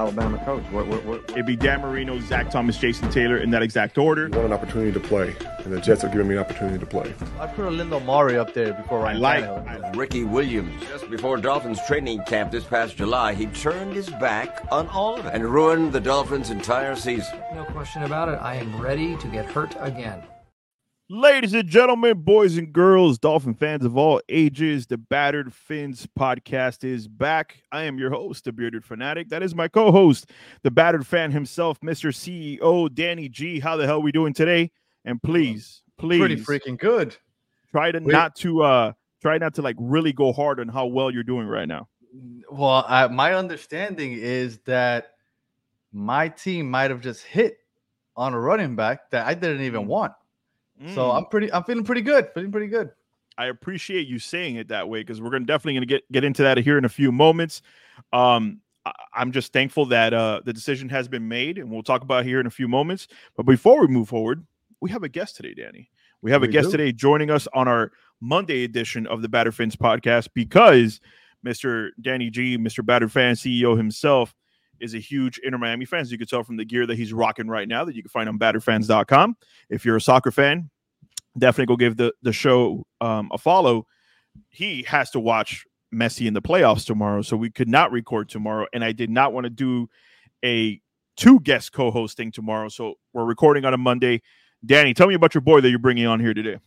Alabama coach? What, what, what? It'd be Dan Marino, Zach Thomas, Jason Taylor in that exact order. I want an opportunity to play, and the Jets are giving me an opportunity to play. I put a Lindo Mari up there before Ryan like- Tannehill. Ricky Williams. Just before Dolphins training camp this past July, he turned his back on all of it and ruined the Dolphins' entire season. No question about it. I am ready to get hurt again. Ladies and gentlemen, boys and girls, Dolphin fans of all ages, the Battered Fins podcast is back. I am your host, the Bearded Fanatic. That is my co-host, the Battered Fan himself, Mr. CEO Danny G. How the hell are we doing today? And please, please, Pretty freaking good. try to We- not to uh try not to like really go hard on how well you're doing right now. Well, I, my understanding is that my team might have just hit on a running back that I didn't even want. So Mm. I'm pretty. I'm feeling pretty good. Feeling pretty good. I appreciate you saying it that way because we're gonna definitely gonna get get into that here in a few moments. Um, I, I'm just thankful that uh, the decision has been made, and we'll talk about it here in a few moments. But before we move forward, we have a guest today, Danny. We have a guest do. today joining us on our Monday edition of the Batter Fins podcast because Mr. Danny G, Mr. Batter Fan CEO himself, is a huge Inter Miami fan. As you can tell from the gear that he's rocking right now, that you can find on batterfans.com. If you're a soccer fan, definitely go give the the show um, a follow. He has to watch Messi in the playoffs tomorrow, so we could not record tomorrow, and I did not want to do a two guest co-hosting tomorrow. So we're recording on a Monday. Danny, tell me about your boy that you're bringing on here today.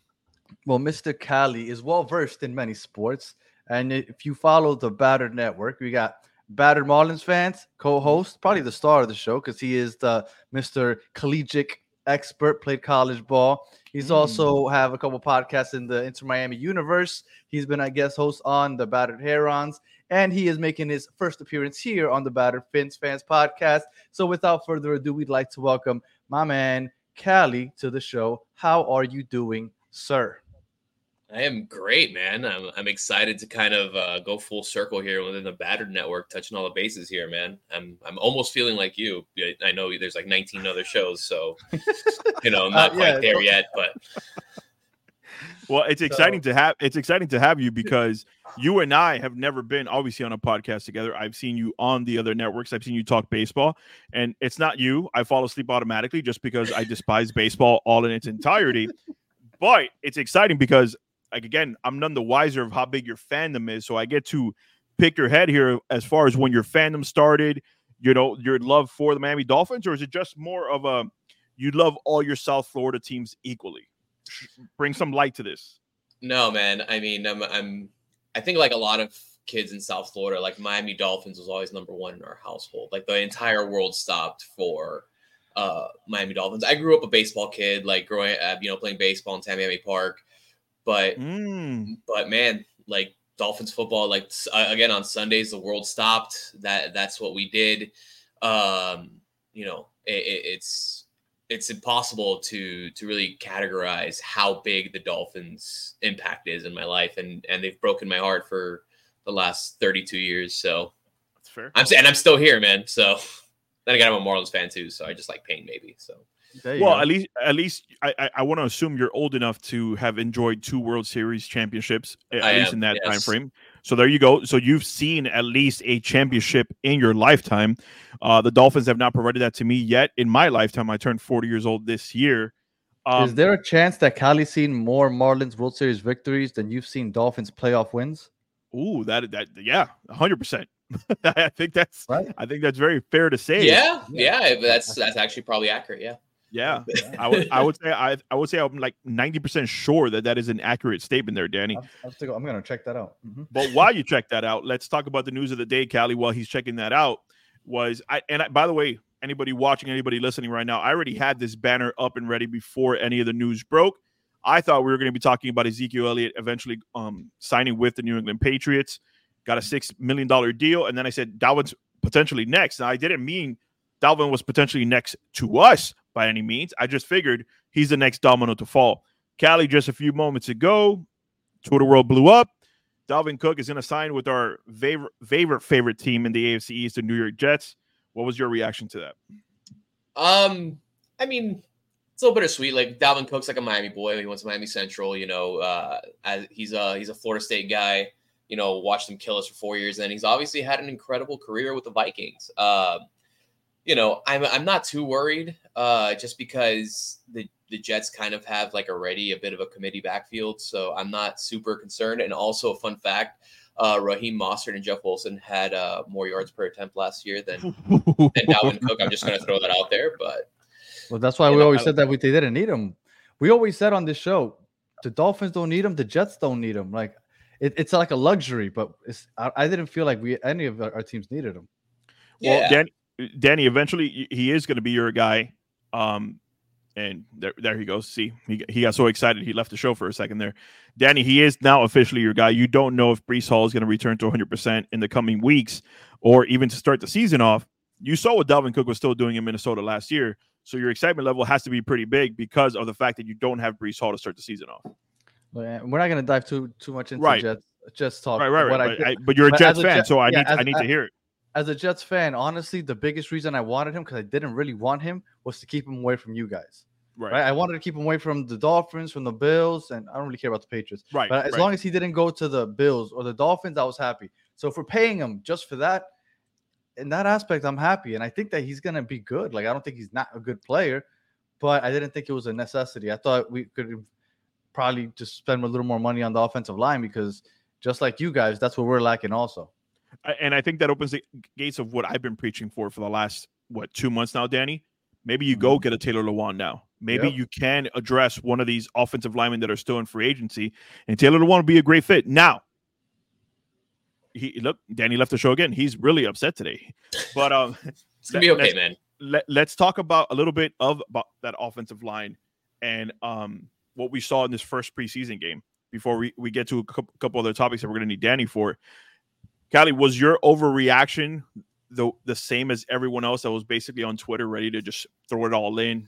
Well, Mr. Cali is well versed in many sports, and if you follow the Batter Network, we got Battered Marlins fans, co-host, probably the star of the show because he is the Mr. Collegiate expert, played college ball. He's Mm. also have a couple podcasts in the Inter Miami universe. He's been a guest host on the Battered Herons, and he is making his first appearance here on the Battered Fins Fans podcast. So, without further ado, we'd like to welcome my man Cali to the show. How are you doing, sir? I am great, man. I'm, I'm excited to kind of uh, go full circle here within the battered network, touching all the bases here, man. I'm I'm almost feeling like you. I- I know there's like 19 other shows, so you know, I'm not Uh, quite there yet, but Well, it's exciting to have it's exciting to have you because you and I have never been obviously on a podcast together. I've seen you on the other networks. I've seen you talk baseball, and it's not you. I fall asleep automatically just because I despise baseball all in its entirety. But it's exciting because, like again, I'm none the wiser of how big your fandom is, so I get to pick your head here as far as when your fandom started. You know, your love for the Miami Dolphins, or is it just more of a you love all your South Florida teams equally? Bring some light to this. no, man. I mean, I'm I'm I think like a lot of kids in South Florida, like Miami Dolphins was always number one in our household. Like the entire world stopped for uh Miami Dolphins. I grew up a baseball kid, like growing up, you know, playing baseball in Tamiami Park, but Mm. but man, like Dolphins football, like uh, again on Sundays, the world stopped. That that's what we did. Um, you know, it, it, it's it's impossible to to really categorize how big the Dolphins' impact is in my life, and and they've broken my heart for the last 32 years. So That's fair. I'm and I'm still here, man. So then again, I'm a Marlins fan too, so I just like pain, maybe. So Well, go. at least at least I I, I want to assume you're old enough to have enjoyed two World Series championships at I least am, in that time frame. So there you go. So you've seen at least a championship in your lifetime. Uh, the Dolphins have not provided that to me yet in my lifetime. I turned 40 years old this year. Um, Is there a chance that Cali's seen more Marlins World Series victories than you've seen Dolphins playoff wins? Ooh, that that yeah, 100. percent I think that's Right. I think that's very fair to say. yeah, yeah, that's that's actually probably accurate. Yeah. yeah. I would I would say I I would say I'm like 90 percent sure that that is an accurate statement there, Danny. I'll, I'll take- I'm gonna check that out. Mhm. But while you check that out, let's talk about the news of the day, Callie. While he's checking that out, was I and I, by the way, anybody watching, anybody listening right now, I already had this banner up and ready before any of the news broke. I thought we were going to be talking about Ezekiel Elliott eventually um, signing with the New England Patriots, got a six million dollar deal, and then I said Dalvin's potentially next. Now I didn't mean Dalvin was potentially next to us by any means. I just figured he's the next domino to fall. Cali, just a few moments ago, Twitter world blew up. Dalvin Cook is going to sign with our favorite, favorite favorite team in the AFC East, the New York Jets. What was your reaction to that? Um, I mean, it's a little bittersweet. Like Dalvin Cook's like a Miami boy. He went to Miami Central. You know, uh, as he's a he's a Florida State guy. You know, watched him kill us for four years, and he's obviously had an incredible career with the Vikings. Um, you know, I'm I'm not too worried, uh, just because the the Jets kind of have like already a bit of a committee backfield, so I'm not super concerned. And also, a fun fact: uh, Raheem Mostert and Jeff Wilson had uh, more yards per attempt last year than than Dalvin Cook. I'm just going to throw that out there, but Well, that's why we know, always I- said that we they didn't need him. We always said on this show, the Dolphins don't need him, the Jets don't need him. Like it, it's like a luxury, but it's I, I didn't feel like we any of our, our teams needed him. Well, yeah, Dan, Danny, eventually he is going to be your guy. Um, and there, there he goes. See, he, he got so excited he left the show for a second there. Danny, he is now officially your guy. You don't know if Breece Hall is going to return to 100% in the coming weeks or even to start the season off. You saw what Dalvin Cook was still doing in Minnesota last year. So your excitement level has to be pretty big because of the fact that you don't have Breece Hall to start the season off. We're not gonna dive too too much into Right. Jets Jets talk. Right, right, right. But, did- I, but you're a but Jets a fan, Jet- so I yeah, need to, as- I need to hear it. As a Jets fan, honestly, the biggest reason I wanted him because I didn't really want him was to keep him away from you guys. Right, Right. I wanted to keep him away from the Dolphins, from the Bills, and I don't really care about the Patriots. right. But as right. long as he didn't go to the Bills or the Dolphins, I was happy. So if we're paying him just for that, in that aspect, I'm happy. And I think that he's gonna be good. Like I don't think he's not a good player, but I didn't think it was a necessity. I thought we could probably just spend a little more money on the offensive line because just like you guys, that's what we're lacking also. And I think that opens the gates of what I've been preaching for for the last what two months now, Danny. Maybe you go get a Taylor Lewan now. Maybe Yep. you can address one of these offensive linemen that are still in free agency, and Taylor Lewan would be a great fit. Now, he look, Danny left the show again. He's really upset today, but um, it's gonna be that- okay, man. let, let's talk about a little bit of about that offensive line and um what we saw in this first preseason game before we, we get to a couple, couple other topics that we're going to need Danny for. Callie, was your overreaction the the same as everyone else that was basically on Twitter ready to just throw it all in,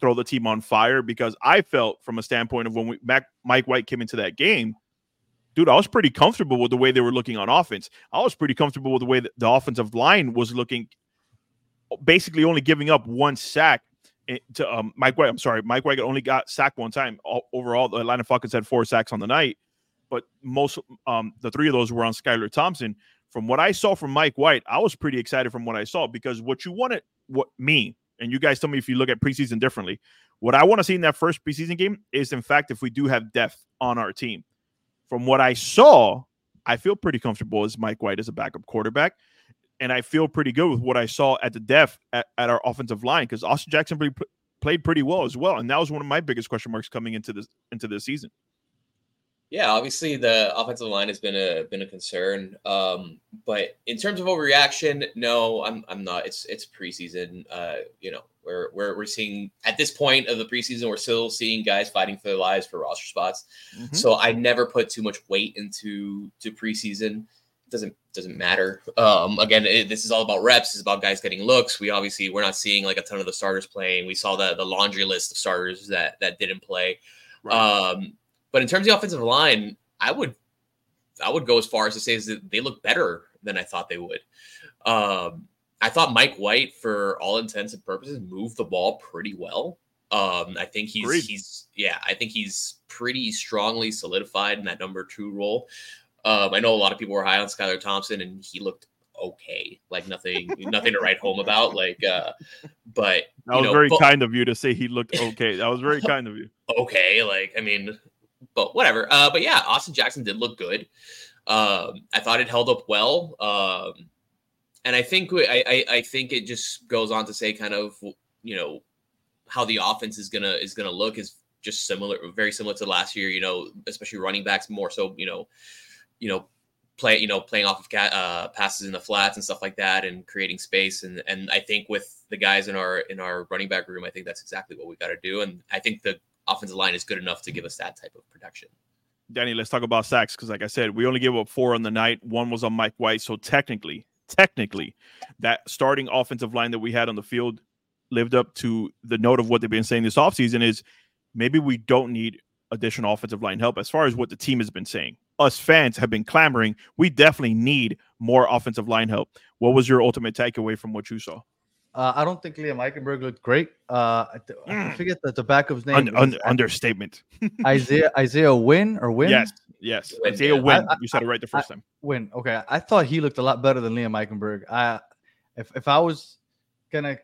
throw the team on fire? Because I felt from a standpoint of when we Mac, Mike White came into that game, dude, I was pretty comfortable with the way they were looking on offense. I was pretty comfortable with the way the offensive line was looking basically only giving up one sack i- to um, Mike White. I'm sorry, Mike White only got sacked one time. All, overall, the Atlanta Falcons had four sacks on the night, but most um, the three of those were on Skylar Thompson. From what I saw from Mike White, I was pretty excited from what I saw because what you wanted, what me and you guys tell me if you look at preseason differently. What I want to see in that first preseason game is, in fact, if we do have depth on our team. From what I saw, I feel pretty comfortable as Mike White as a backup quarterback and I feel pretty good with what I saw at the depth at, at our offensive line because Austin Jackson pretty, played pretty well as well, and that was one of my biggest question marks coming into this into this season. Yeah, obviously the offensive line has been a been a concern. Um, but in terms of overreaction, no, I'm I'm not. It's it's preseason. Uh, you know, we're we're we're seeing at this point of the preseason, we're still seeing guys fighting for their lives for roster spots. Mm-hmm. So I never put too much weight into to preseason. It doesn't doesn't matter. Um, again, it, this is all about reps. It's about guys getting looks. We obviously we're not seeing like a ton of the starters playing. We saw the the laundry list of starters that that didn't play. Um, but in terms of the offensive line, I would I would go as far as to say is that they look better than I thought they would. Um, I thought Mike White, for all intents and purposes, moved the ball pretty well. Um, I think he's Agreed. he's yeah, I think he's pretty strongly solidified in that number two role. Um, I know a lot of people were high on Skylar Thompson, and he looked okay, like nothing nothing to write home about. Like, uh, but That you was know, very but- kind of you to say he looked okay. That was very kind of you. okay. Like, I mean, but whatever. Uh, but yeah, Austin Jackson did look good. Um, I thought it held up well. Um, and I think I, I I think it just goes on to say kind of you know how the offense is gonna is gonna look is just similar, very similar to last year. You know, especially running backs more so. You know, you know play you know playing off of ca- uh, passes in the flats and stuff like that and creating space and and I think with the guys in our in our running back room I think that's exactly what we got to do and I think the offensive line is good enough to give us that type of production. Danny, let's talk about sacks because, like I said, we only gave up four on the night. One was on Mike White, so technically, technically, that starting offensive line that we had on the field lived up to the note of what they've been saying this offseason is maybe we don't need additional offensive line help as far as what the team has been saying. Us fans have been clamoring. We definitely need more offensive line help. What was your ultimate takeaway from what you saw? Uh, I don't think Liam Eichenberg looked great. Uh, I, th- I Mm. forget the, the backup's name. Un- un- understatement. Isaiah Isaiah Wynn or Wynn? Yes, yes. Isaiah. Wynn. I- I- you said it right the first time. Wynn. Okay, I thought he looked a lot better than Liam Eichenberg. I if if I was gonna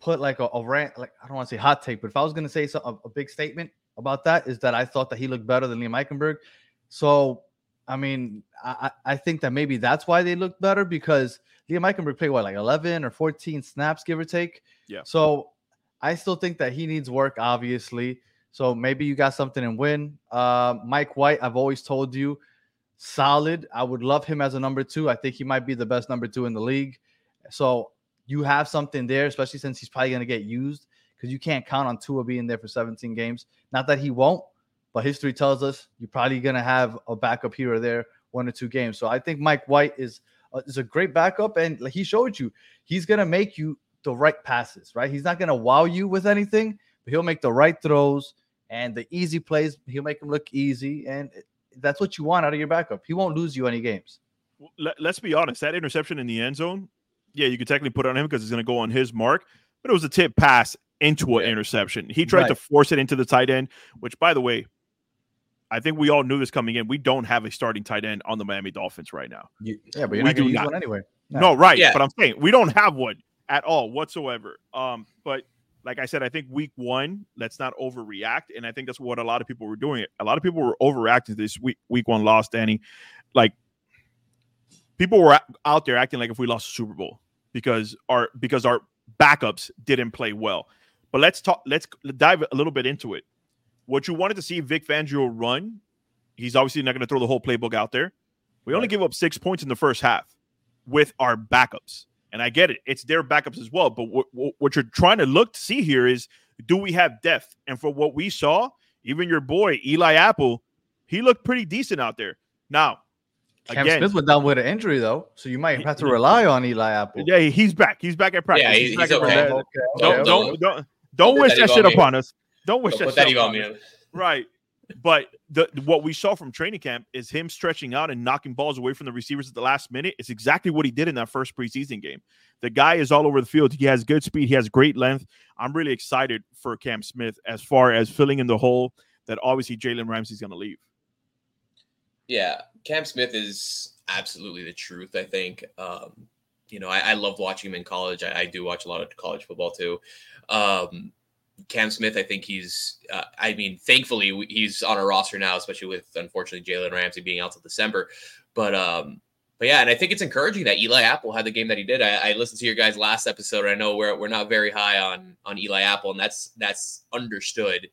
put like a, a rant, like I don't want to say hot take, but if I was gonna say so, a, a big statement about that, is that I thought that he looked better than Liam Eichenberg. So, I mean, I, I I think that maybe that's why they looked better because Liam Eichenberg played what like 11 or 14 snaps, give or take. Yeah. So I still think that he needs work, obviously. So maybe you got something in Wynn. Uh, Mike White, I've always told you, solid. I would love him as a number two. I think he might be the best number two in the league. So you have something there, especially since he's probably going to get used because you can't count on Tua being there for 17 games. Not that he won't, but history tells us you're probably going to have a backup here or there, one or two games. So I think Mike White is uh, is a great backup, and he showed you, he's going to make you the right passes. Right, he's not going to wow you with anything, but he'll make the right throws and the easy plays. He'll make them look easy, and that's what you want out of your backup. He won't lose you any games. Let, us be honest. That interception in the end zone, yeah, you could technically put it on him because it's going to go on his mark, but it was a tip pass into an interception. He tried Right. to force it into the tight end, which, by the way, I think we all knew this coming in. We don't have a starting tight end on the Miami Dolphins right now. yeah, but We you're not do going to use not. one anyway. No. No, right. Yeah. But I'm saying we don't have one at all whatsoever. Um, but like I said, I think week one, let's not overreact. And I think that's what a lot of people were doing. A lot of people were overreacting this week week one loss, Danny. Like people were out there acting like if we lost the Super Bowl because our because our backups didn't play well. But let's talk. Let's dive a little bit into it. What you wanted to see Vic Fangio run, he's obviously not going to throw the whole playbook out there. We only Right. give up six points in the first half with our backups, and I get it; it's their backups as well. But what, what, what you're trying to look to see here is, do we have depth? And for what we saw, even your boy Eli Apple, he looked pretty decent out there. Now, Cam again, Smith went down with an injury though, so you might have to rely on Eli Apple. yeah, he's back. He's back at practice. Yeah, he- back he's at okay. practice. Okay, Don't don't don't don't wish that that shit upon us. Don't wish Don't that put that shit even on me. Right. But the what we saw from training camp is him stretching out and knocking balls away from the receivers at the last minute. It's exactly what he did in that first preseason game. The guy is all over the field. He has good speed. He has great length. I'm really excited for Cam Smith as far as filling in the hole that obviously Jalen Ramsey's going to leave. Yeah, Cam Smith is absolutely the truth. I think. Um, you know, I, I loved watching him in college. I, I do watch a lot of college football too. Um, Cam Smith, I think he's. Uh, I mean, thankfully he's on a roster now, especially with unfortunately Jalen Ramsey being out till December. But um, but yeah, and I think it's encouraging that Eli Apple had the game that he did. I, I listened to your guys' last episode. I know we're we're not very high on on Eli Apple, and that's that's understood.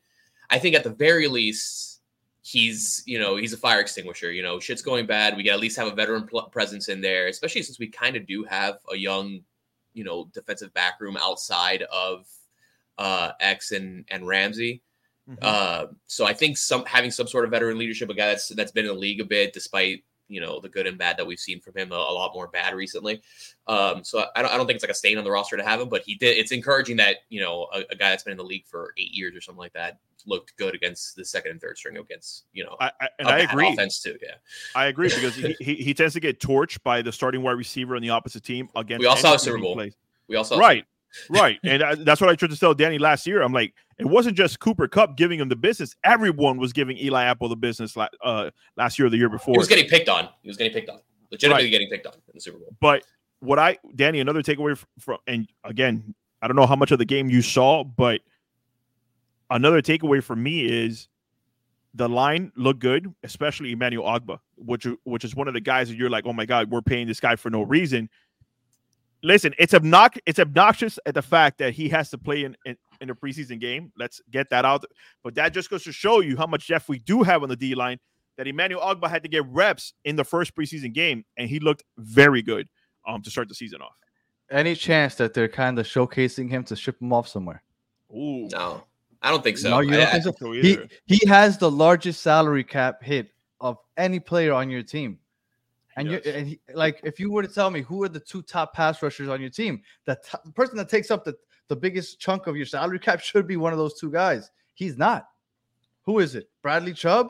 I think at the very least, he's you know he's a fire extinguisher. You know, shit's going bad. We got at least have a veteran pl- presence in there, especially since we kind of do have a young, you know, defensive back room outside of uh X and and Ramsey. Uh, so I think some having some sort of veteran leadership, a guy that's that's been in the league a bit, despite you know the good and bad that we've seen from him, a, a lot more bad recently. Um, so I don't, I don't think it's like a stain on the roster to have him, but he did. It's encouraging that you know a, a guy that's been in the league for eight years or something like that looked good against the second and third string against you know I, I, and I agree. offense too. Yeah, I agree because he, he, he tends to get torched by the starting wide receiver on the opposite team against. We all saw a Super Bowl. we also Right, right, and I, that's what I tried to tell Danny last year. I'm like, it wasn't just Cooper Kupp giving him the business; everyone was giving Eli Apple the business uh, last year or the year before. he was getting picked on. He was getting picked on, legitimately Right. getting picked on in the Super Bowl. But what I, Danny, another takeaway from, and again, I don't know how much of the game you saw, but another takeaway for me is the line looked good, especially Emmanuel Ogbah, which which is one of the guys that you're like, oh my god, we're paying this guy for no reason. Listen, it's obnoxious. It's obnoxious at the fact that he has to play in, in in a preseason game. Let's get that out. But that just goes to show you how much depth we do have on the D line. That Emmanuel Ogbah had to get reps in the first preseason game, and he looked very good um to start the season off. Any chance that they're kind of showcasing him to ship him off somewhere? Ooh, No, I don't think so. No, you I- don't I- think so? so He he has the largest salary cap hit of any player on your team. And you and he, like if you were to tell me who are the two top pass rushers on your team, the top, the person that takes up the, the biggest chunk of your salary cap should be one of those two guys. He's not. Who is it? Bradley Chubb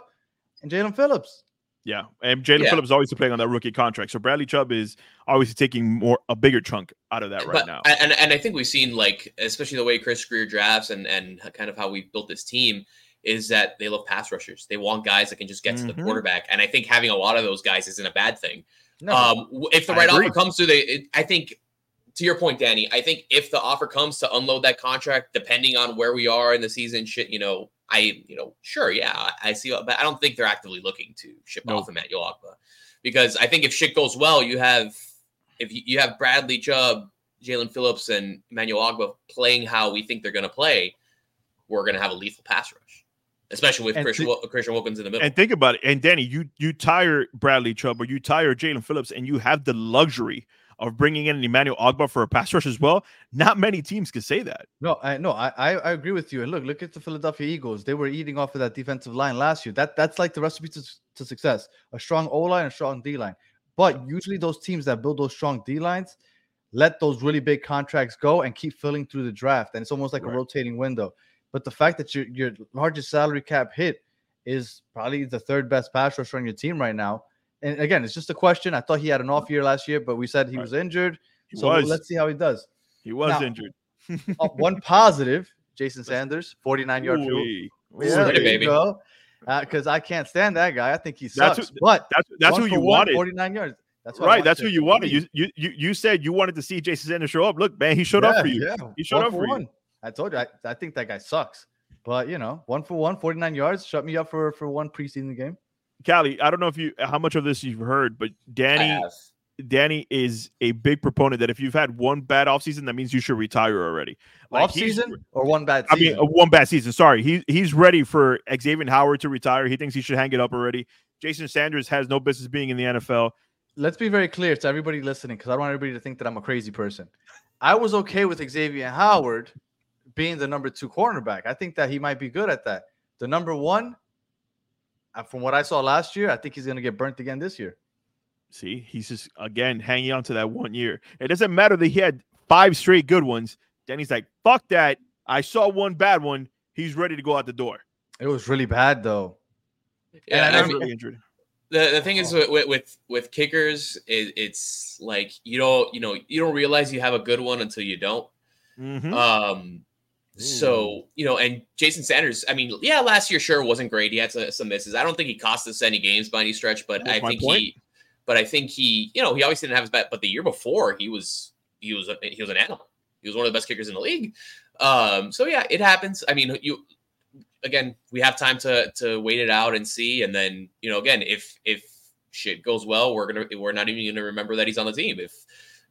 and Jaelan Phillips. Yeah, and Jaelan Yeah. Phillips is always playing on that rookie contract, so Bradley Chubb is obviously taking more a bigger chunk out of that right but, now. And and I think we've seen like especially the way Chris Grier drafts and and kind of how we've built this team is that they love pass rushers. They want guys that can just get to Mhm. the quarterback, and I think having a lot of those guys isn't a bad thing. No, Um, if the I right agree. offer comes through, they it, I think to your point, Danny, I think if the offer comes to unload that contract, depending on where we are in the season, shit, you know, I, you know, sure, yeah, I, see, but I don't think they're actively looking to ship Nope. off Emmanuel Ogbah because I think if shit goes well, you have if you, you have Bradley Chubb, Jaelan Phillips, and Emmanuel Ogbah playing how we think they're going to play, we're going to have a lethal pass rush, especially with And Christian, to- Wil- Christian Wilkins in the middle. And think about it. And Danny, you you tire Bradley Chubb or you tire Jaelan Phillips, and you have the luxury of bringing in Emmanuel Ogbah for a pass rush as well. Not many teams can say that. No, I no, I, I I agree with you. And look, look at the Philadelphia Eagles. They were eating off of that defensive line last year. That that's like the recipe to, to success: a strong O line, a strong D line. But usually, those teams that build those strong D lines let those really big contracts go and keep filling through the draft, and it's almost like Right. a rotating window. But the fact that your your largest salary cap hit is probably the third best pass rusher on your team right now. And again, it's just a question. I thought he had an off year last year, but we said he Right. was injured. He so was let's see how he does. he was Now- injured. Uh, one positive, Jason Sanders, 49 yard field. Ooh-wee. Yeah, there you baby. go. Because I can't stand that guy. I think he That's sucks. who- but That's that's who you one, wanted. 49 yards. That's what Right, that's who you wanted. You, you you you said you wanted to see Jason Sanders show up. Look, man, he showed up for you. Yeah, He showed one up for you. One. I told you. I, I think that guy sucks. But you know, one for one, 49 yards. Shut me up for for one preseason game. Callie, I don't know if you how much of this you've heard, but Danny. Danny is a big proponent that if you've had one bad offseason, that means you should retire already. Like, Off season or one bad I season. mean, uh, one bad season. Sorry, he he's ready for Xavier Howard to retire. He thinks he should hang it up already. Jason Sanders has no business being in the NFL. Let's be very clear to everybody listening, because I don't want everybody to think that I'm a crazy person. I was okay with Xavier Howard being the number two cornerback. I think that he might be good at that. The number one, uh, from what I saw last year, I think he's going to get burnt again this year. See, he's just again hanging on to that one year. It doesn't matter that he had five straight good ones. Danny's like, fuck that. I saw one bad one. He's ready to go out the door. It was really bad though. Yeah, And I I I'm mean, really injured. the, the thing is with, with with with kickers, it, it's like you don't you know you don't realize you have a good one until you don't. Mhm. Um, so you know, and Jason Sanders. I mean, yeah, last year sure wasn't great. He had some, some misses. I don't think he cost us any games by any stretch, but That's I think point. he, but I think he, you know, he obviously didn't have his bet. But the year before, he was he was a, he was an animal. He was one of the best kickers in the league. Um, so yeah, it happens. I mean, you again, we have time to to wait it out and see, and then you know, again, if if shit goes well, we're gonna we're not even gonna remember that he's on the team. If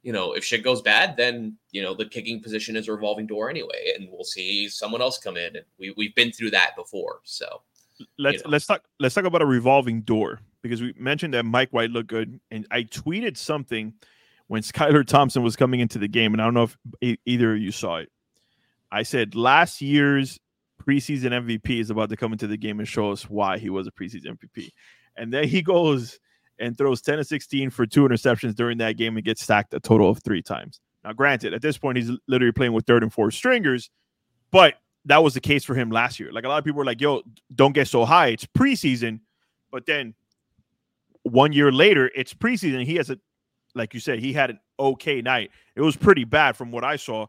you know, if shit goes bad, then you know the kicking position is a revolving door anyway, and we'll see someone else come in. And we we've been through that before, so let's know. let's talk let's talk about a revolving door because we mentioned that Mike White looked good, and I tweeted something when Skylar Thompson was coming into the game, and I don't know if e- either of you saw it. I said last year's preseason MVP is about to come into the game and show us why he was a preseason MVP, and then he goes and throws 10 to 16 for two interceptions during that game and gets sacked a total of three times. Now, granted, at this point, he's literally playing with third and fourth stringers, but that was the case for him last year. Like a lot of people were like, yo, don't get so high. It's preseason. But then one year later, it's preseason. He has a, like you said, he had an okay night. It was pretty bad from what I saw.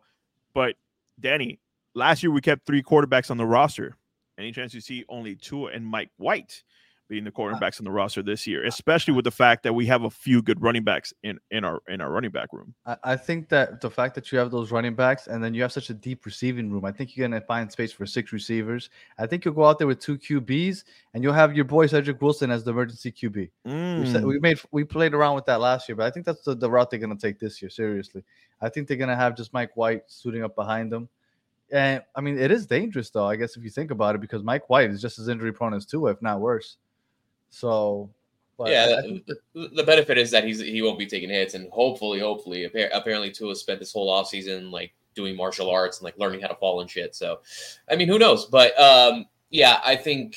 But Danny, last year we kept three quarterbacks on the roster. Any chance you see only two and Mike White being the quarterbacks uh, on the roster this year, uh, especially uh, with the fact that we have a few good running backs in, in our in our running back room. I, I think that the fact that you have those running backs and then you have such a deep receiving room, I think you're gonna find space for six receivers. I think you'll go out there with two QBs and you'll have your boy Cedric Wilson as the emergency QB. We, Mm. we made we played around with that last year, but I think that's the, the route they're gonna take this year. Seriously, I think they're gonna have just Mike White suiting up behind them. And I mean, it is dangerous though. I guess if you think about it, because Mike White is just as injury prone as Tua, if not worse. So, but yeah, I- I the, the- the benefit is that he's he won't be taking hits, and hopefully, hopefully, apparently, Tua spent this whole offseason like doing martial arts and like learning how to fall and shit. So, I mean, who knows? But um, yeah, I think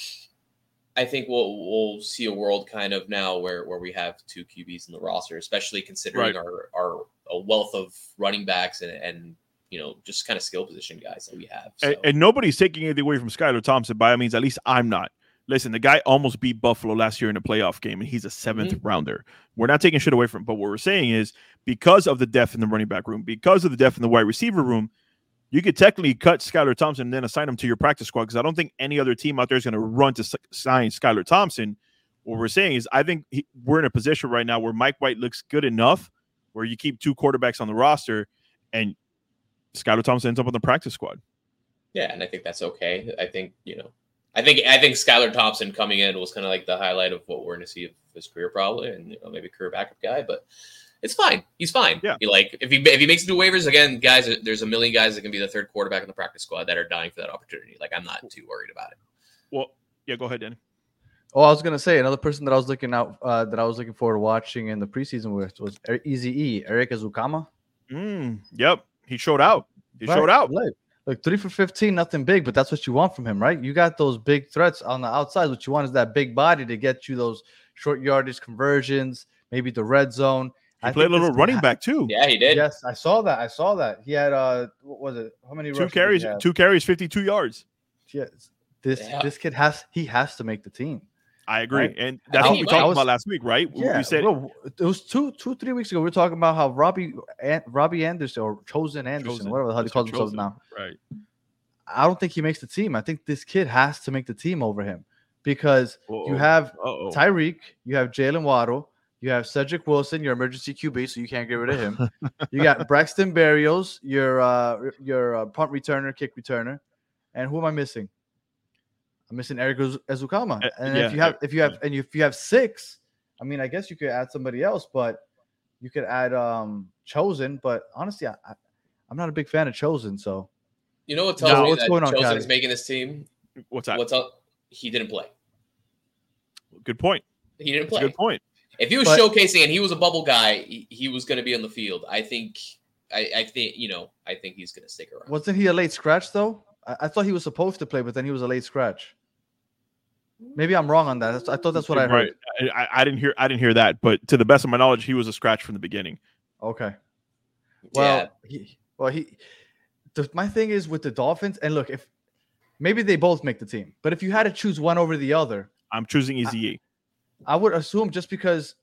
I think we'll we'll see a world kind of now where where we have two QBs in the roster, especially considering Right. our our a wealth of running backs and and you know just kind of skill position guys that we have. So. And, and nobody's taking anything away from Skylar Thompson. By all means, at least I'm not. Listen, the guy almost beat Buffalo last year in a playoff game, and he's a 7th mm-hmm. rounder. We're not taking shit away from him, but what we're saying is because of the depth in the running back room, because of the depth in the wide receiver room, you could technically cut Skylar Thompson and then assign him to your practice squad because I don't think any other team out there is going to run to sign Skylar Thompson. What we're saying is, I think he, we're in a position right now where Mike White looks good enough where you keep two quarterbacks on the roster and Skylar Thompson ends up on the practice squad. Yeah, and I think that's okay. I think you know, I think I think Skylar Thompson coming in was kind of like the highlight of what we're going to see of his career probably, and you know, maybe career backup guy, but it's fine. He's fine. Yeah. He, like if he if he makes it to waivers again, guys, there's a million guys that can be the third quarterback in the practice squad that are dying for that opportunity. Like I'm not too worried about it. Well, yeah, go ahead, Danny. Oh, I was gonna say another person that I was looking out uh, that I was looking forward to watching in the preseason with was Er- Easy E, Erik Ezukanma. Mm, yep, he showed out. He Right, showed out. Like, like three for fifteen, nothing big, but that's what you want from him, right? You got those big threats on the outside. What you want is that big body to get you those short yardage conversions, maybe the red zone. He played a little running back too. Yeah, he did. Yes, I saw that. I saw that. He had uh, what was it? How many two rushes did he carries, two carries, fifty-two yards. Yes. This Yeah. this kid has he has to make the team. I agree, Right. and that's think what we might. talked was- about last week, right? We- Yeah, we said bro, it was two, two, three weeks ago. We were talking about how Robbie, An- Robbie Anderson or Chosen Anderson, Chosen. whatever the hell he calls himself now. right. I don't think he makes the team. I think this kid has to make the team over him because you Uh-oh. have Uh-oh. Tyreek, you have Jaylen Waddle, you have Cedric Wilson, your emergency QB, so you can't get rid of him. you got Braxton Berrios, your uh, your uh, punt returner, kick returner, and who am I missing? I'm missing Eric Ez- Ezukanma. Uh, And yeah, if you have, if you have, and if you have six, I mean, I guess you could add somebody else, but you could add um Chosen. But honestly, I, I, I'm not a big fan of Chosen. So You know what tells No, me what's that going on, Chosen Callie? is making this team? What's that? What's up? He didn't play. Good point. He didn't play. good point. If he was But- showcasing and he was a bubble guy, he, he was going to be on the field. I think. I, I think you know. I think he's going to stick around. wasn't he a late scratch though? I, I thought he was supposed to play, but then he was a late scratch. Maybe I'm wrong on that. That's- I thought that's what I heard. Right. I, I- I didn't hear. I didn't hear that. But to the best of my knowledge, he was a scratch from the beginning. Okay. Well, yeah, he, well, he. The, my thing is with the Dolphins, and look, if maybe they both make the team, but if you had to choose one over the other, I'm choosing Easy I would assume just because,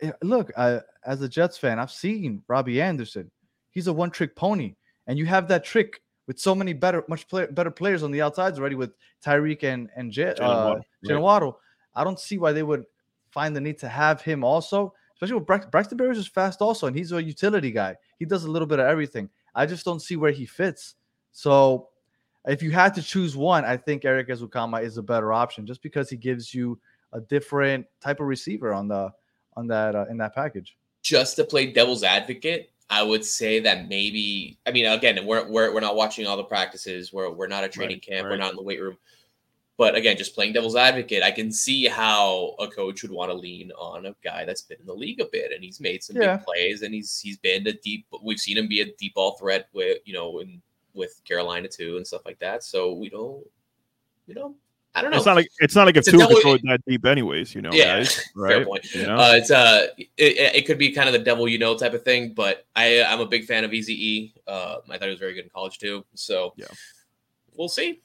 eh, look, I, as a Jets fan, I've seen Robbie Anderson. He's a one-trick pony, and you have that trick with so many better, much play, better players on the outsides already with Tyreek and and J, Jaylen uh, Waddle, right. I don't see why they would find the need to have him also, especially with Brax- Braxton Berrios is fast also, and he's a utility guy. He does a little bit of everything. I just don't see where he fits. So, if you had to choose one, I think Erik Ezukanma is a better option, just because he gives you a different type of receiver on the on that uh, in that package. just to play devil's advocate, I would say that maybe. I mean, again, we're we're, we're not watching all the practices. We're we're not at training Right, camp. We're not in the weight room. But again, just playing devil's advocate, I can see how a coach would want to lean on a guy that's been in the league a bit and he's made some Yeah. big plays and he's he's been a deep. We've seen him be a deep ball threat with you know in, with Carolina too and stuff like that. So we don't, you know, I don't know. It's not like it's not like if It's a two could throw it that deep, anyways. You know, Yeah, guys. fair Right. point. You know? Uh, it's uh, it, it could be kind of the devil you know type of thing, but I I'm a big fan of Easy Uh, I thought he was very good in college too. So Yeah. we'll see.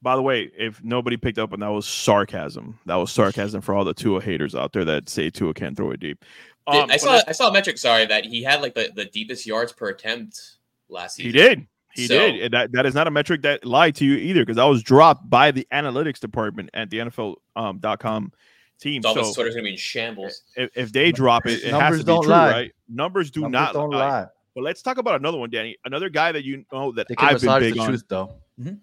By the way, if nobody picked up on that was sarcasm. That was sarcasm for all the Tua haters out there that say Tua can't throw it deep. Um, I saw let's- I saw a metric. Sorry, that he had like the, the deepest yards per attempt last season. he did. He So- did. And that, that is not a metric that lied to you either, because I was dropped by the analytics department at the NFL um, dot com team. Dolphins so Twitter's gonna be in shambles. if, if they drop it, it has Numbers to be don't true, lie. right? Numbers do Numbers not don't lie. lie. But let's talk about another one, Danny. Another guy that you know that I've been big the on. truth though.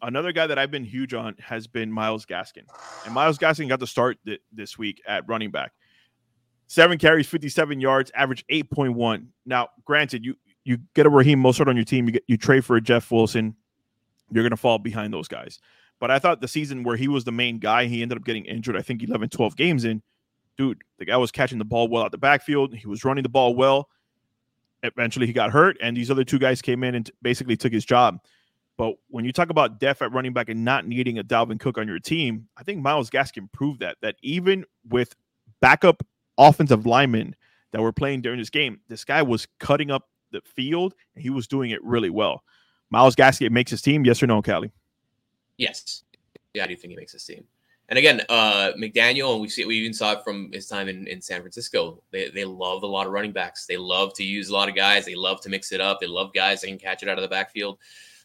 Another guy that I've been huge on has been Myles Gaskin. And Myles Gaskin got the start th- this week at running back. Seven carries, 57 yards, average 8.1. Now, granted, you you get a Raheem Mostert on your team, you get you trade for a Jeff Wilson, you're gonna fall behind those guys. But I thought the season where he was the main guy, he ended up getting injured, I think 11, 12 games in. Dude, the guy was catching the ball well out the backfield. He was running the ball well. Eventually he got hurt, and these other two guys came in and t- basically took his job. But when you talk about depth at running back and not needing a Dalvin Cook on your team, I think Myles Gaskin proved that. That even with backup offensive linemen that were playing during this game, this guy was cutting up the field and he was doing it really well. Myles Gaskin makes his team, yes or no, Callie? Yes. Yeah, I do think he makes this team. And again, uh, McDaniel, and we see we even saw it from his time in, in San Francisco. They, they love a lot of running backs. They love to use a lot of guys. They love to mix it up. They love guys that can catch it out of the backfield.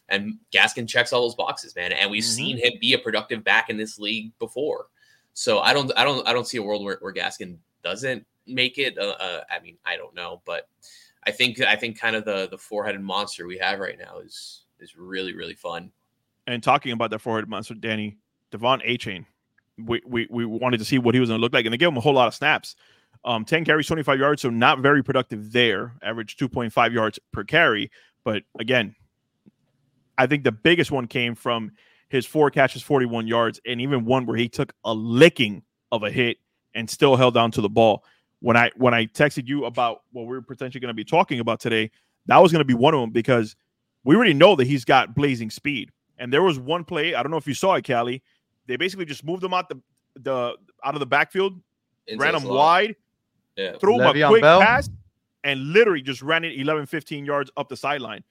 And Gaskin checks all those boxes, man. And we've Mhm. seen him be a productive back in this league before. So I don't, I don't, I don't see a world where, where Gaskin doesn't make it. Uh, uh, I mean, I don't know, but I think I think kind of the the four headed monster we have right now is is really really fun. And talking about the four headed monster, Danny De'Von Achane, we, we we wanted to see what he was going to look like, and they gave him a whole lot of snaps. Um, 10 carries, 25 yards, so not very productive there. Average 2.5 yards per carry, but again, I think the biggest one came from his four catches, 41 yards, and even one where he took a licking of a hit and still held on to the ball. When I when I texted you about what we are potentially going to be talking about today, that was going to be one of them because we already know that he's got blazing speed. And there was one play, I don't know if you saw it, Callie. They basically just moved him out the the out of the backfield, Into ran the him slot. wide, Yeah. threw him a quick Bell? pass, and literally just ran it 11, 15 yards up the sideline.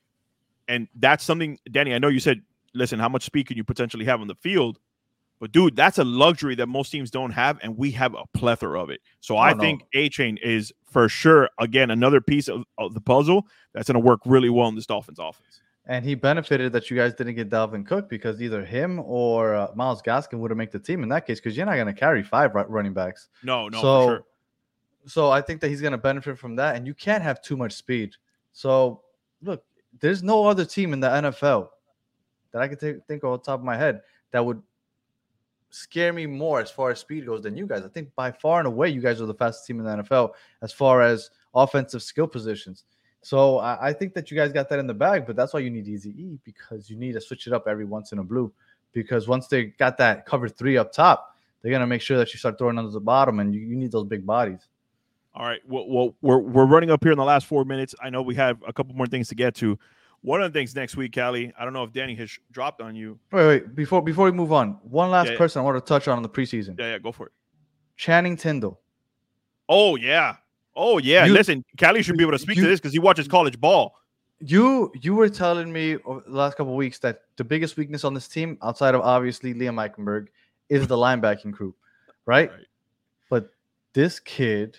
And that's something, Danny, I know you said, listen, how much speed can you potentially have on the field? But dude, that's a luxury that most teams don't have, and we have a plethora of it. So I no. think Achane is for sure again another piece of, of the puzzle that's going to work really well in this Dolphins offense. And he benefited that you guys didn't get Dalvin Cook because either him or uh, Myles Gaskin would have made the team in that case because you're not going to carry five running backs. No, no, so, for sure. so I think that he's going to benefit from that, and you can't have too much speed. So, look, there's no other team in the NFL that I can take, think of on top of my head that would scare me more as far as speed goes than you guys. I think by far and away, you guys are the fastest team in the NFL as far as offensive skill positions. So I, I think that you guys got that in the bag, but that's why you need Easy E because you need to switch it up every once in a blue. Because once they got that cover three up top, they're gonna make sure that you start throwing under the bottom, and you, you need those big bodies. All right. Well, well, we're we're running up here in the last four minutes. I know we have a couple more things to get to. One of the things next week, Callie, I don't know if Danny has dropped on you. Wait, wait, before before we move on, one last Yeah, yeah. person I want to touch on in the preseason. Yeah, yeah, go for it. Channing Tindall. Oh yeah. Oh yeah. You- Listen, Callie should be able to speak to this because he watches college ball. You you were telling me over the last couple of weeks that the biggest weakness on this team, outside of obviously Liam Eichenberg, is the linebacking group, right? Right. But this kid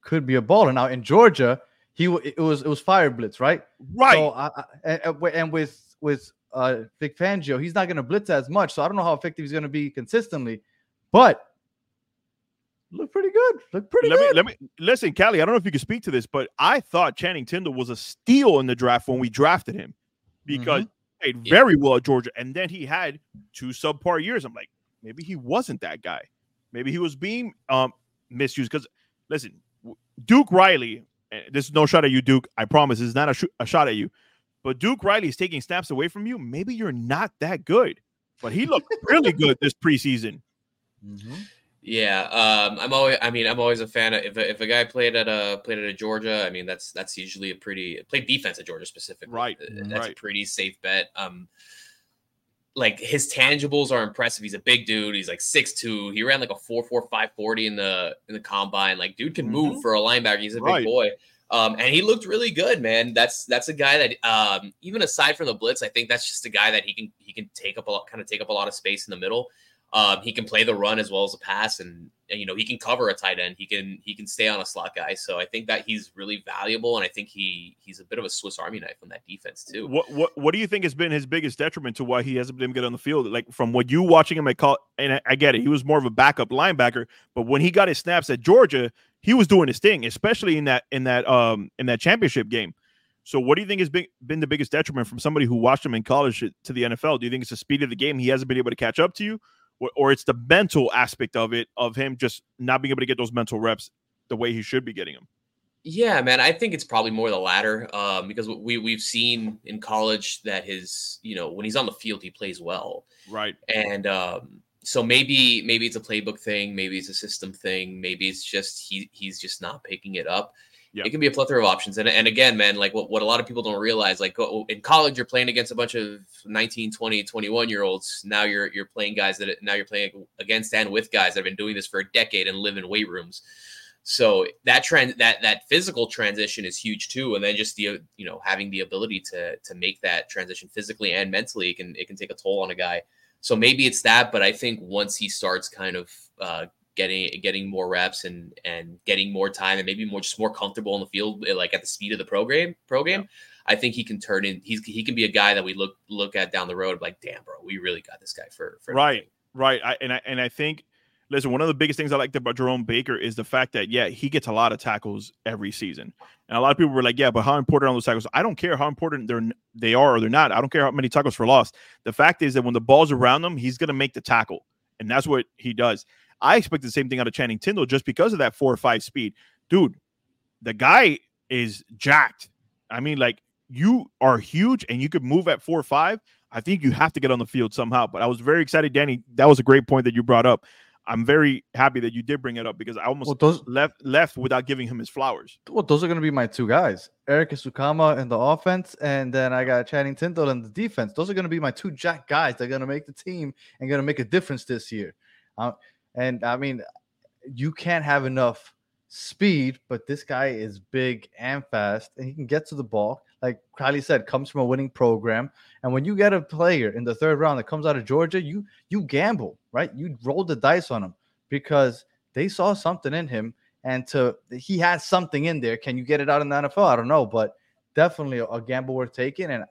could be a baller. Now in Georgia, he it was it was fire blitz, right? Right. So I, I, and, and with with uh Vic Fangio, he's not going to blitz as much. So I don't know how effective he's going to be consistently, but look pretty good. Look pretty let me good. let me listen, Callie. I don't know if you can speak to this, but I thought Channing Tindall was a steal in the draft when we drafted him because he played very well at Georgia, and then he had two subpar years. I'm like, maybe he wasn't that guy. Maybe he was being um misused. Because listen, Duke Riley. Eh, This is no shot at you, Duke. I promise. This is not a, sh- a shot at you. But Duke Riley is taking snaps away from you. Maybe you're not that good, but he looked really good this preseason. Mhm. Yeah, um, I'm always. I mean, I'm always a fan of if a, if a guy played at a played at a Georgia. I mean, that's that's usually a pretty played defense at Georgia specifically. Right. That's a pretty safe bet. Um, like his tangibles are impressive. He's a big dude. He's like 6'2". He ran like a 4'4", 540 in the in the combine. Like dude can move for a linebacker. He's a Mm-hmm. Right. big boy. Um, and he looked really good, man. That's that's a guy that um, even aside from the blitz, I think that's just a guy that he can he can take up a lot, kind of take up a lot of space in the middle. Um, he can play the run as well as the pass, and, and you know he can cover a tight end. He can he can stay on a slot guy. So I think that he's really valuable, and I think he he's a bit of a Swiss Army knife on that defense too. What what what do you think has been his biggest detriment to why he hasn't been good on the field? Like from what you watching him at call, and I, I get it, he was more of a backup linebacker, but when he got his snaps at Georgia, he was doing his thing, especially in that in that um in that championship game. So what do you think has been been the biggest detriment from somebody who watched him in college to the NFL? Do you think it's the speed of the game he hasn't been able to catch up to you, or, it's the mental aspect of it of him just not being able to get those mental reps the way he should be getting them? Yeah, man, I think it's probably more the latter um, because we we've seen in college that his you know when he's on the field he plays well, Right. and um, so maybe maybe it's a playbook thing, maybe it's a system thing, maybe it's just he he's just not picking it up. Yeah. It can be a plethora of options, and and again, man, like what, what a lot of people don't realize, like in college you're playing against a bunch of 19, 20, 21 year olds. Now you're you're playing guys that now you're playing against and with guys that have been doing this for a decade and live in weight rooms. So that trend that that physical transition is huge too, and then just the you know having the ability to to make that transition physically and mentally it can it can take a toll on a guy. So maybe it's that, but I think once he starts kind of uh, getting getting more reps and and getting more time and maybe more just more comfortable in the field, eh, like at the speed of the program program, I think he can turn in. He's he can be a guy that we look look at down the road like, damn, bro, we really got this guy for for Right, right. I, and I and I think, Listen, one of the biggest things I liked about Jerome Baker is the fact that yeah, he gets a lot of tackles every season, and a lot of people were like, yeah, but how important are those tackles? I don't care how important they're they are or they're not. I don't care how many tackles for loss. The fact is that when the ball's around him, he's gonna make the tackle, and that's what he does. I expect the same thing out of Channing Tindall just because of that four or five speed, dude. The guy is jacked. I mean, like you are huge and you could move at four or five. I think you have to get on the field somehow. But I was very excited, Danny. That was a great point that you brought up. I'm very happy that you did bring it up because I almost Well, those left left without giving him his flowers. well, those are going to be my two guys, Erik Ezukanma in the offense, and then I got Channing Tindall in the defense. Those are going to be my two jack guys. They're going to make the team and going to make a difference this year. Uh, and I mean, you can't have enough speed, but this guy is big and fast, and he can get to the ball. Like Kylie said, comes from a winning program. And when you get a player in the third round that comes out of Georgia, you you gamble, right? You roll the dice on him because they saw something in him, and to he has something in there. Can you get it out in the NFL? I don't know, but definitely a, gamble worth taking. And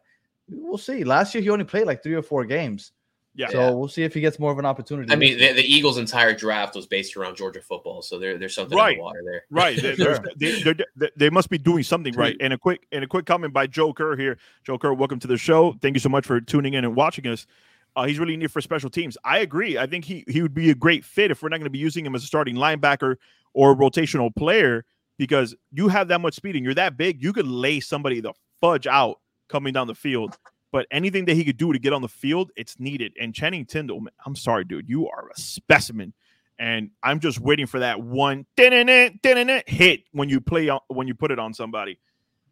we'll see. Last year he only played like three or four games, Yeah. so we'll see if he gets more of an opportunity. I mean, the, the Eagles' entire draft was based around Georgia football, so there, there's something in Right. the water there. Right. They, Sure. they, they, they, they must be doing something right. And a quick and a quick comment by Joe Kerr here. Joe Kerr, welcome to the show. Thank you so much for tuning in and watching us. Uh, he's really needed for special teams. I agree. I think he he would be a great fit if we're not going to be using him as a starting linebacker or a rotational player because you have that much speed and you're that big. You could lay somebody the fudge out coming down the field. But anything that he could do to get on the field, it's needed. And Channing Tindall, man, I'm sorry, dude, you are a specimen. And I'm just waiting for that one hit when you play on when you put it on somebody.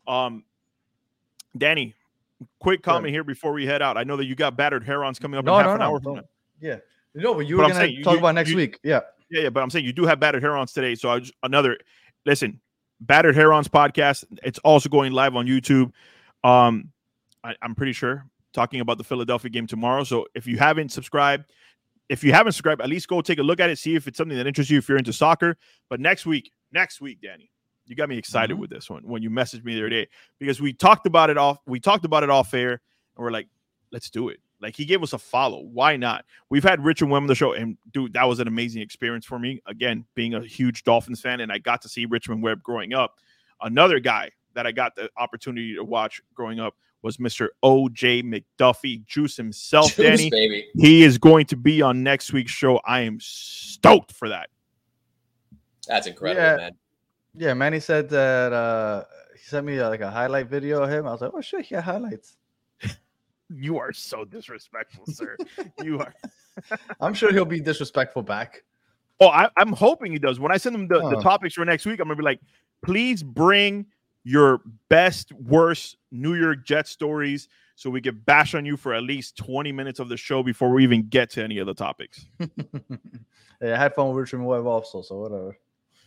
Um, Danny, quick comment here before we head out. I know that you got battered herons coming up no, in half no, an no, hour from no. now. yeah, no, but you But were going to talk you- about next you- week. Yeah, Yeah, yeah, but I'm saying you do have battered herons today. So I just another listen, battered herons podcast. It's also going live on YouTube. Um, I, I'm pretty sure talking about the Philadelphia game tomorrow. So if you haven't subscribed, if you haven't subscribed, at least go take a look at it, see if it's something that interests you if you're into soccer. But next week, next week, Danny, you got me excited Mhm. with this one when you messaged me the other day because we talked about it off. We talked about it off air, and we're like, let's do it. Like he gave us a follow. Why not? We've had Richmond Webb on the show, and dude, that was an amazing experience for me. Again, being a huge Dolphins fan, and I got to see Richmond Webb growing up. Another guy that I got the opportunity to watch growing up was Mr. OJ McDuffie, Juice himself, Juice, Danny. baby. He is going to be on next week's show. I am stoked for that. That's incredible, Yeah. man. yeah. Manny said that uh, he sent me uh, like a highlight video of him. I was like, oh shit, he had highlights. You are so disrespectful, sir. you are. I'm sure he'll be disrespectful back. Oh, I, I'm hoping he does. When I send him the, the topics for next week, I'm gonna be like, please bring your best, worst New York Jets stories so we can bash on you for at least 20 minutes of the show before we even get to any of the topics. yeah, I had fun with Richmond Webb also, so whatever.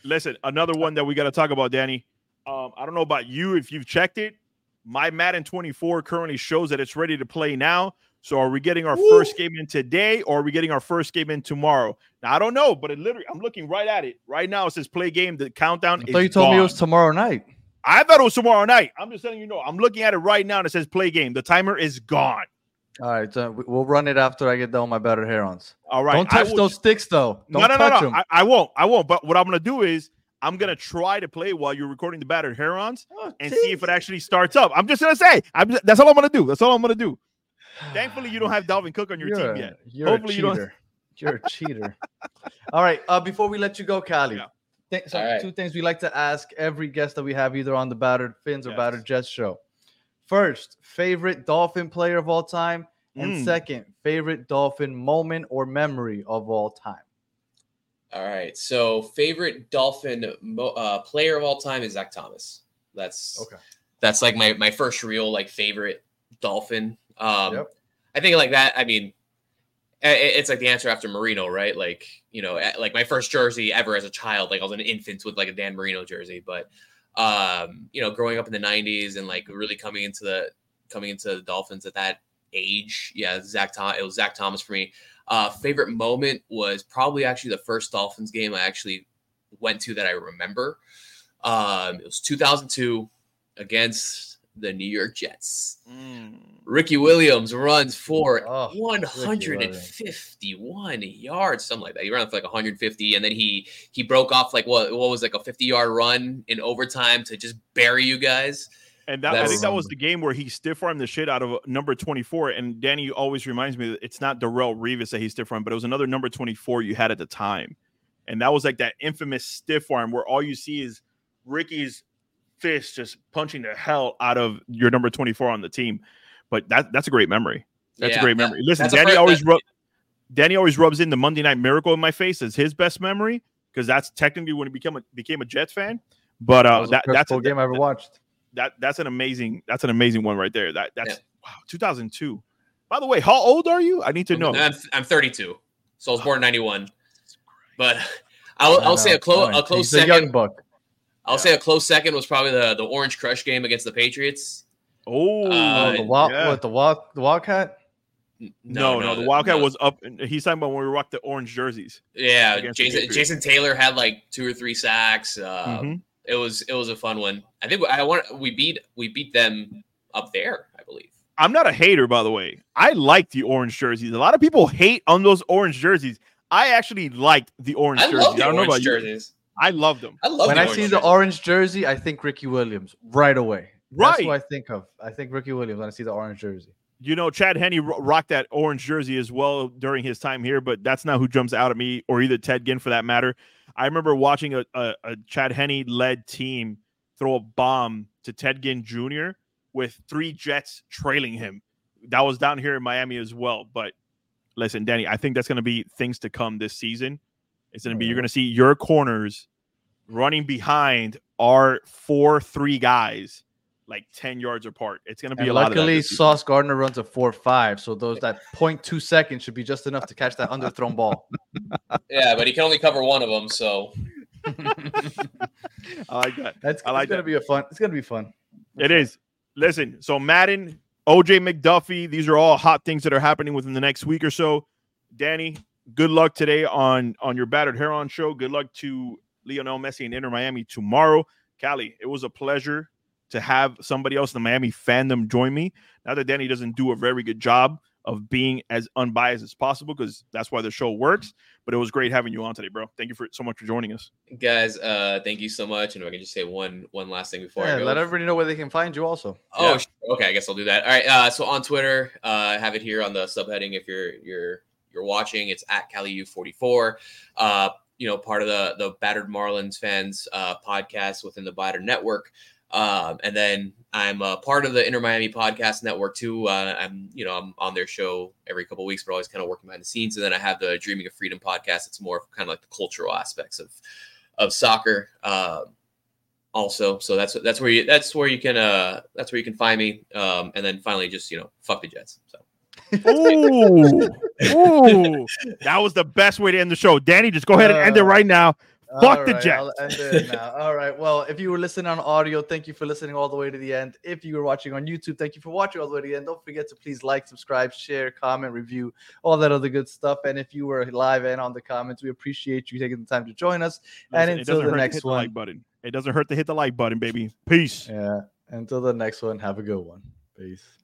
Listen, another one that we got to talk about, Danny. Um, I don't know about you if you've checked it. My Madden 24 currently shows that it's ready to play now. So are we getting our first game in today or are we getting our first game in tomorrow? Now I don't know, but it literally I'm looking right at it. Right now it says play game. The countdown I is thought you told me it was tomorrow night. I thought it was tomorrow night. I'm just telling you no. I'm looking at it right now and it says play game. The timer is gone. All right, so we- we'll run it after I get done with my better herons. All right. Don't touch will- those sticks though. Don't no, no, no, touch no. them. I, I won't. I won't. But what I'm gonna do is I'm gonna try to play while you're recording the battered herons and see if it actually starts up. I'm just gonna say. I'm just, that's all I'm gonna do. That's all I'm gonna do. Thankfully, you don't have Dalvin Cook on your you're team a, yet. You're Hopefully a you don't- cheater. You're a cheater. All right. Uh, before we let you go, Callie, Yeah. Th- so right. two things we like to ask every guest that we have either on the Battered Fins or Yes. Battered Jets show. First, favorite Dolphin player of all time, and Mm. second, favorite Dolphin moment or memory of all time. All right. So, favorite Dolphin mo- uh, player of all time is Zach Thomas. That's Okay. That's like my my first real like favorite Dolphin. Um, Yep. I think like that. I mean, it's like the answer after Marino, right? Like you know, like my first jersey ever as a child. Like I was an infant with like a Dan Marino jersey, but um, you know, growing up in the '90s and like really coming into the coming into the Dolphins at that age, yeah, Zach Thomas. It was Zach Thomas for me. Uh, favorite moment was probably actually the first Dolphins game I actually went to that I remember. Um, it was 2002 against the New York Jets. Mm. Ricky Williams runs for Oh, 151 yards, something like that. He ran for like 150, and then he he broke off like what what was like a 50 yard run in overtime to just bury you guys. And that, I think that was the game where he stiff armed the shit out of uh, number 24. And Danny always reminds me that it's not Darrelle Revis that he stiff armed, but it was another number 24 you had at the time. And that was like that infamous stiff arm where all you see is Ricky's fist just punching the hell out of your number 24 on the team. But that that's a great memory. That's Yeah, a great that- memory. Listen, Danny always that- rub, Danny always rubs in the Monday Night Miracle in my face as his best memory because that's technically when he became a became a Jets fan. But That uh, was that, the that's a, game I ever watched. that that's an amazing that's an amazing one right there. That that's Yeah. wow, 2002. By the way, how old are you? I need to know. I'm, I'm 32, so I was born in 91. But I'll, I'll say a close a close He's a young second. buck. I'll say a close second was probably the the Orange Crush game against the Patriots. Oh, Uh, the wild, yeah. what the wild, the Wildcat? N- no, no, the Wildcat no. was up. He's talking about when we rocked the orange jerseys. yeah. Jason Jason Taylor had like two or three sacks. Uh, Mhm. It was it was a fun one. I think I want we beat we beat them up there. I believe. I'm not a hater, by the way. I like the orange jerseys. A lot of people hate on those orange jerseys. I actually liked the orange I jerseys. love the I don't know orange about you. jerseys. I love them. I love when the I orange see the orange jersey, I think Ricky Williams right away. That's Right. who I think of. I think Ricky Williams when I see the orange jersey. You know, Chad Henne rocked that orange jersey as well during his time here, but that's not who jumps out at me, or either Ted Ginn for that matter. I remember watching a, a, a Chad Henne led team throw a bomb to Ted Ginn Jr. with three Jets trailing him. That was down here in Miami as well. But listen, Danny, I think that's going to be things to come this season. It's going to be you're going to see your corners running behind our four three guys like 10 yards apart. It's going to be And a lot luckily. Sauce Gardner runs a four five, so those that 0.2 seconds should be just enough to catch that underthrown ball. Yeah, but he can only cover one of them. So I like that. That's I like gonna that. be a fun. It's gonna be fun. It is. Listen, so Madden, OJ McDuffie, these are all hot things that are happening within the next week or so. Danny, good luck today on on your battered heron show. Good luck to Lionel Messi and Inter Miami tomorrow. Callie, it was a pleasure to have somebody else in the Miami fandom join me. Now that Danny doesn't do a very good job of being as unbiased as possible, because that's why the show works. But it was great having you on today, bro. Thank you for so much for joining us. guys, uh, thank you so much. And if I can just say one one last thing before Yeah, I go. let everybody know where they can find you. Also, Oh, Yeah. sh- okay. I guess I'll do that. All right. Uh, so on Twitter, uh, I have it here on the subheading. If you're you're you're watching, it's at CaliU44. Uh, you know, part of the the Battered Marlins fans uh, podcast within the Battered Network. Um, and then I'm a part of the Inter Miami Podcast Network too. Uh, I'm, you know, I'm on their show every couple of weeks, but always kind of working behind the scenes. And then I have the Dreaming of Freedom podcast. It's more kind of like the cultural aspects of of soccer. Um, also, so that's that's where you that's where you can uh that's where you can find me. Um, and then finally, just you know, fuck the Jets. So Ooh, ooh, that was the best way to end the show. Danny, just go ahead and end it Uh, right now. Fuck All the right, Jets. I'll end it now. All right. Well, if you were listening on audio, thank you for listening all the way to the end. If you were watching on YouTube, thank you for watching all the way to the end. Don't forget to please like, subscribe, share, comment, review, all that other good stuff. And if you were live and on the comments, we appreciate you taking the time to join us. And Listen, it until the next hit the one. like button. It doesn't hurt to hit the like button, baby. Peace. Yeah. Until the next one, have a good one. Peace.